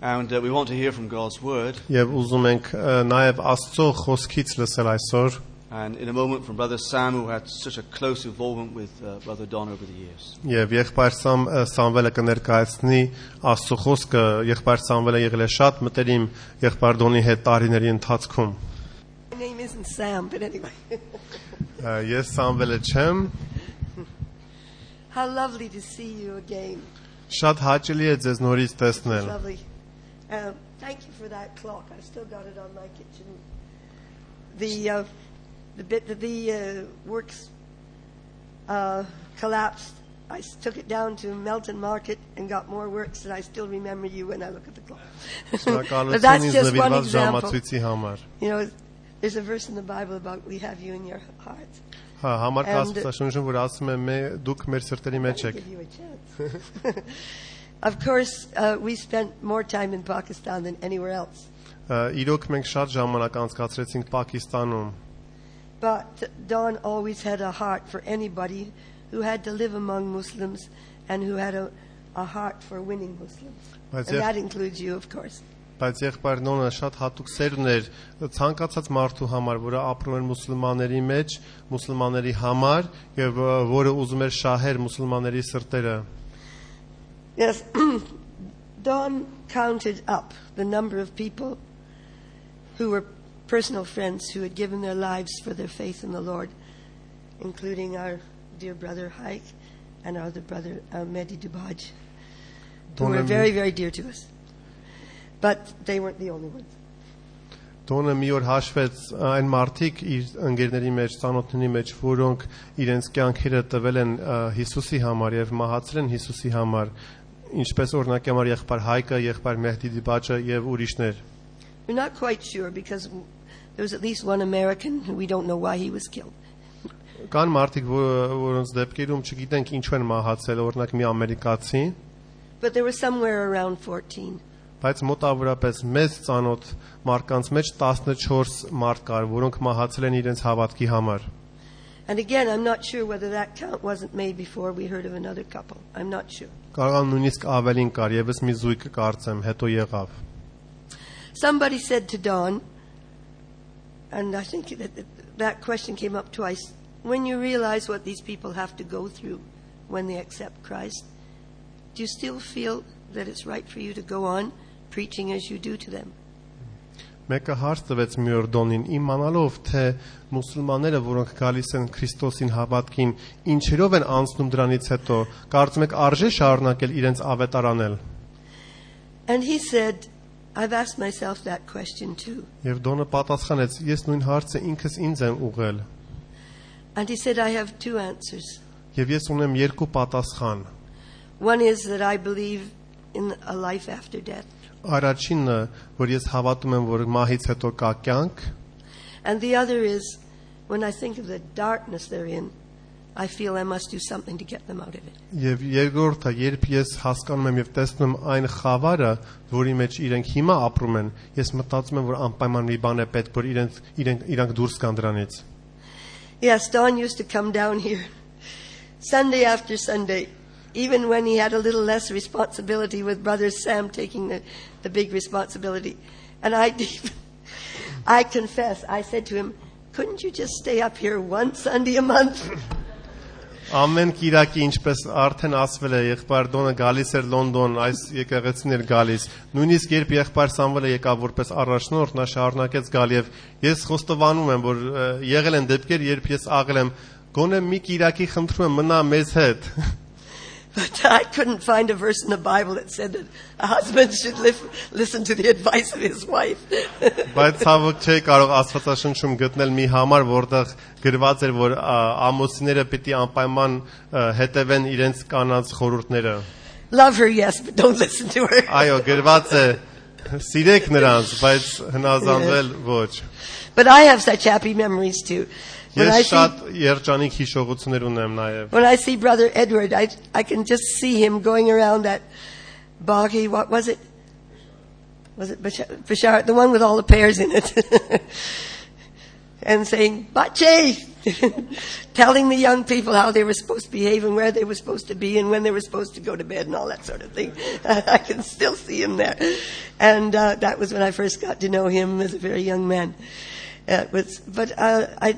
and uh, we want to hear from God's word. եւ ուզում ենք նաև Աստծո խոսքից լսել այսօր And in a moment, from Brother Sam, who had such a close involvement with uh, Brother Don over the years. եւ եղբայր Սամ Սամվելը կներկայացնի Աստծո խոսքը, եղբայր Սամվելը եղել է շատ մտերիմ եղբայր Դոնի հետ տարիների ընթացքում։ My name isn't Sam, but anyway. Ես Սամվելը չեմ, How lovely to see you again. շատ հաճելի է ձեզ նորից տեսնել։ Lovely. Um, thank you for that clock. I still got it on my kitchen. The uh, the bit that the uh, works uh, collapsed. I took it down to Melton Market and got more works, and I still remember you when I look at the clock. but that's just one example. You know, there's a verse in the Bible about we have you in your heart. Հա, համար And- կասկածաշունչը, որ ասում է մե դուք մեր սրտերի մեջ եք։. Of course, uh, we spent more time in Pakistan than anywhere else. Իրոք մենք շատ ժամանակ անցկացրեցինք Պակիստանում, But Don always had a heart for anybody who had to live among Muslims and who had a, a heart for winning Muslims. Բայց And եւ- that includes you, of course. բայց եղբայր Նոնը շատ հատուկ սեր ուներ ցանկացած մարդու համար, որը ապրում էր մուսուլմանների մեջ, մուսուլմանների համար եւ ը, որը ուզում էր շահեր մուսուլմանների սրտերը։ Yes, Don counted up the number of people who were personal friends who had given their lives for their faith in the Lord, including our dear brother Haik and our other brother uh, Mehdi Dibaj, who were very, very dear to us. But they weren't the only ones. Տոնը մի օր հաշվեց այն մարդիկ իր ընկերների մեջ, ծանոթների մեջ, որոնք իրենց կյանքերը տվել են Հիսուսի համար եւ մահացել են Հիսուսի համար, ինչպես օրինակի համար եղբայր Հայկը, եղբայր Մեհդի Դիբաճը եւ ուրիշներ։ We're not quite sure because there was at least one American who we don't know why he was killed. Կան մարդիկ, որ- որոնց դեպքերում չգիտենք ինչու են մահացել, օրինակ մի ամերիկացի, But there was somewhere around 14. բայց մոտավորապես մեծ ծանոթ մարդկանց մեջ 14 մարդ կար, որոնք մահացել են իրենց հավատքի համար։ And again, I'm not sure whether that count wasn't made before we heard of another couple. I'm not sure. Կարող է նույնիսկ ավելին կար, եւս մի զույգ կարծեմ, հետո եղավ։ Somebody said to Dawn, and I think that that- that question came up twice when you realize what these people have to go through when they accept Christ, do you still feel that it's right for you to go on preaching as you do to them? Մեկը հարց տվեց մի օր Դոնին, իմանալով թե մուսուլմանները, որոնք գալիս են Քրիստոսին հավատքին, ինչերով են անցնում դրանից հետո, կարծում եք արժե շարունակել իրենց ավետարանել։ And he said, I've asked myself that question too. Եվ Դոնը պատասխանեց. Ես նույն հարցը ինքս ինձ եմ ուղղել։ And he said, I have two answers. Եվ ես ունեմ երկու պատասխան։ One is that I believe in a life after death. Առաջինը, որ ես հավատում եմ, որ մահից հետո կա կյանք, And the other is when I think of the darkness they're in, I feel I must do something to get them out of it. եւ երկրորդը, երբ ես հասկանում եմ եւ տեսնում այն խավարը, որի մեջ իրենք հիմա ապրում են, ես մտածում եմ, որ անպայման մի բան է պետք, որ իրենք իրենք իրանք դուրս գան դրանից։ Yes, Don used to come down here Sunday after Sunday, even when he had a little less responsibility with Brother Sam taking the, the big responsibility. And I, I confess, I said to him, couldn't you just stay up here one Sunday a month? Ամեն Կիրակի ինչպես արդեն ասվել է, եղբայր Դոնը գալիս էր Լոնդոն, այս եկեղեցին էր գալիս։ Նույնիսկ երբ եղբայր Սամվելը եկավ որպես առաջնորդ, նա շարունակեց գալ եւ ես խոստովանում եմ, որ եղել են դեպքեր, երբ ես աղել եմ, գոնե մի Կիրակի խնդրում եմ մնա մեզ հետ։ But I couldn't find a verse in the Bible that said that a husband should live, listen to the advice of his wife. Բայց ցավոք չէի կարող Աստվածաշնչում գտնել մի համար, որտեղ գրված էր, որ ա, ամուսինները պիտի անպայման ը, հետևեն իրենց կանանց խորհուրդները։ Love her, yes, but don't listen to her. Այո, գրված է սիրեք նրանց, բայց հնազանդվել ոչ։ But I have such happy memories too. When I Ես see շատ երջանիկ հիշողություններ ունեմ նաև։ When I see Brother Edward, I, I can just see him going around that boggy, what was it? Was it Bashar, Bashar the one with all the pears in it? and saying, Bache! Telling the young people how they were supposed to behave and where they were supposed to be and when they were supposed to go to bed and all that sort of thing. I can still see him there. And uh, that was when I first got to know him as a very young man. Uh, it was, but uh, I,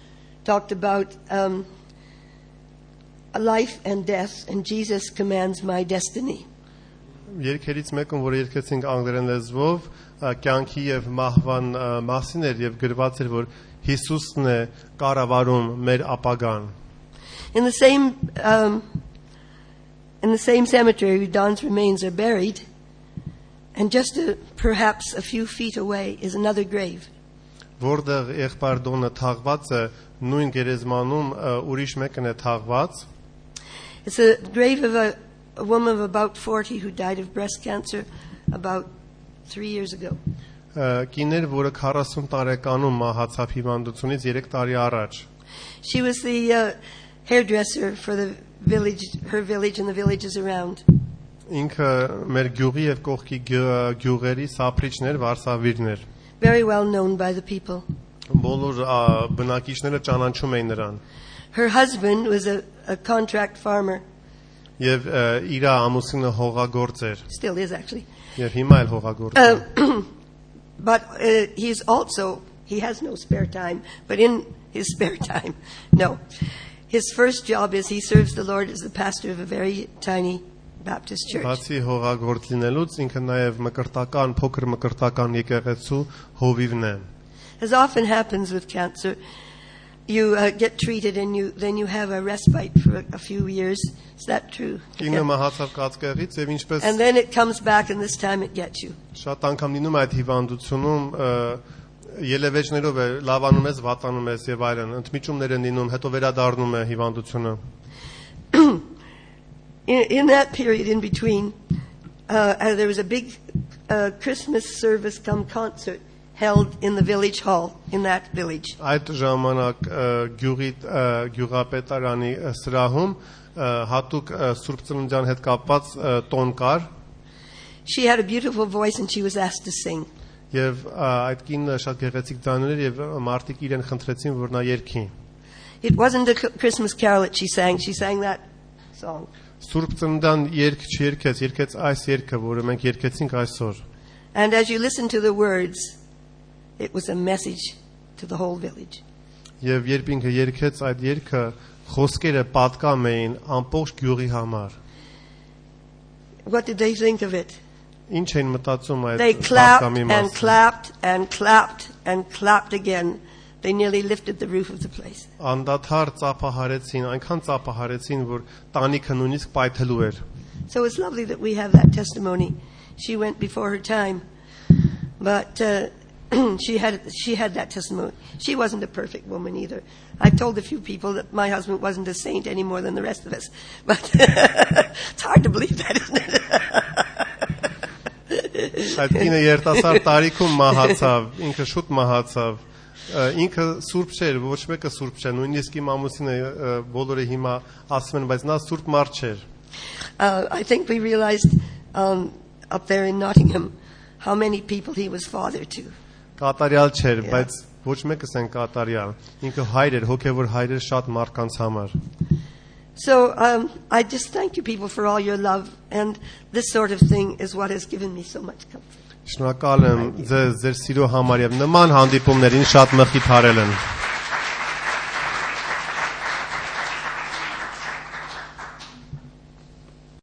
talked about um, a life and death, and Jesus commands my destiny. Երկերից մեկում, որ երկեցինք անգլերեն լեզվով, ը, կյանքի եւ մահվան ը, մասին էր եւ գրված էր, որ Հիսուսն է կառավարում մեր ապագան։ In the same um, in the same cemetery Don's remains are buried, and just a, perhaps a few feet away is another grave. Որտեղ եղբայր Դոնը թաղված է, նույն գերեզմանում ուրիշ մեկն է թաղված, It's a grave of a, a woman of about 40 who died of breast cancer about three years ago. կիներ, որը 40 տարեկանում մահացավ հիվանդությունից 3 տարի առաջ։ She was the uh, hairdresser for the village, her village and the villages around. Ինքը մեր գյուղի եւ կողքի գյու- գյուղերի սափրիչներ, վարսավիրներ։ Very well known by the people. Բոլոր բնակիչները ճանաչում էին նրան։ Her husband was a, a contract farmer, Եվ իր ամուսինը հողագործ էր, still is actually. եւ հիմա էլ հողագործ է։ but uh, he's also, he has no spare time, but in his spare time, no. His first job is he serves the Lord as the pastor of a very tiny Baptist church. Բացի հողագործ լինելուց ինքը նաև մկրտական, փոքր մկրտական եկեղեցու հովիվն է։ As often happens with cancer, you uh, get treated and you then you have a respite for a, a few years. Is that true? Ինքը Yeah. մահացավ կացկեղից եւ ինչպես And then it comes back and this time it gets you. շատ անգամ լինում է այդ հիվանդությունում ը, ելևեջներով է լավանում ես, վատանում ես եւ այլն, ընդմիջումներ են լինում, հետո վերադառնում է հիվանդությունը։ In, in that period in between, uh, uh, there was a big uh, Christmas service come concert held in the village hall in that village. Այդ ժամանակ ը, գյուղի ը, գյուղապետարանի ը, սրահում ը, հատուկ ը, Սուրբ Ծննդյան հետ կապված ը, տոն կար She had a beautiful voice and she was asked to sing. եւ ը, այդ կինը շատ գեղեցիկ ձայներ էր եւ մարդիկ իրեն խնդրեցին որ նա երգի։ It wasn't a c- Christmas carol that she sang, she sang that song. Սուրբ Ծննդյան երգ չերկեց, երգեց այս երգը, որը մենք երգեցինք այսօր։ And as you listen to the words, it was a message to the whole village. Եվ երբ ինքը երգեց այդ երգը, խոսքերը պատկամ էին ամբողջ գյուղի համար։ What did they think of it? Ինչ էին մտածում այդ They clapped պատկամի and մասին։ clapped and clapped and clapped again. They nearly lifted the roof of the place. Անդադար ծափահարեցին, այնքան ծափահարեցին, որ տանիքը նույնիսկ պայթելու էր։ So it's lovely that we have that testimony. She went before her time, but uh, she had she had that testimony. She wasn't a perfect woman either. I've told a few people that my husband wasn't a saint any more than the rest of us, but it's hard to believe that, isn't it? Այդ կինը երիտասարդ տարիքում մահացավ, ինքը շուտ մահացավ։ Ը, Ինքը սուրբ չէր, ոչ մեկը սուրբ չէ, նույնիսկ իմ ամուսինը ը, բոլորը հիմա ասում են, բայց նա սուրբ մարդ չէր։ uh, I think we realized um, up there in Nottingham how many people he was father to. Կատարյալ չէր, բայց ոչ մեկս են կատարյալ։ Ինքը հայր էր, հոգևոր հայր էր շատ մարդկանց համար։ So um, I just thank you people for all your love, and this sort of thing is what has given me so much comfort. Շնորհակալ եմ ձեզ ձեր սիրո համար եւ նման հանդիպումներին շատ մխիթարել են։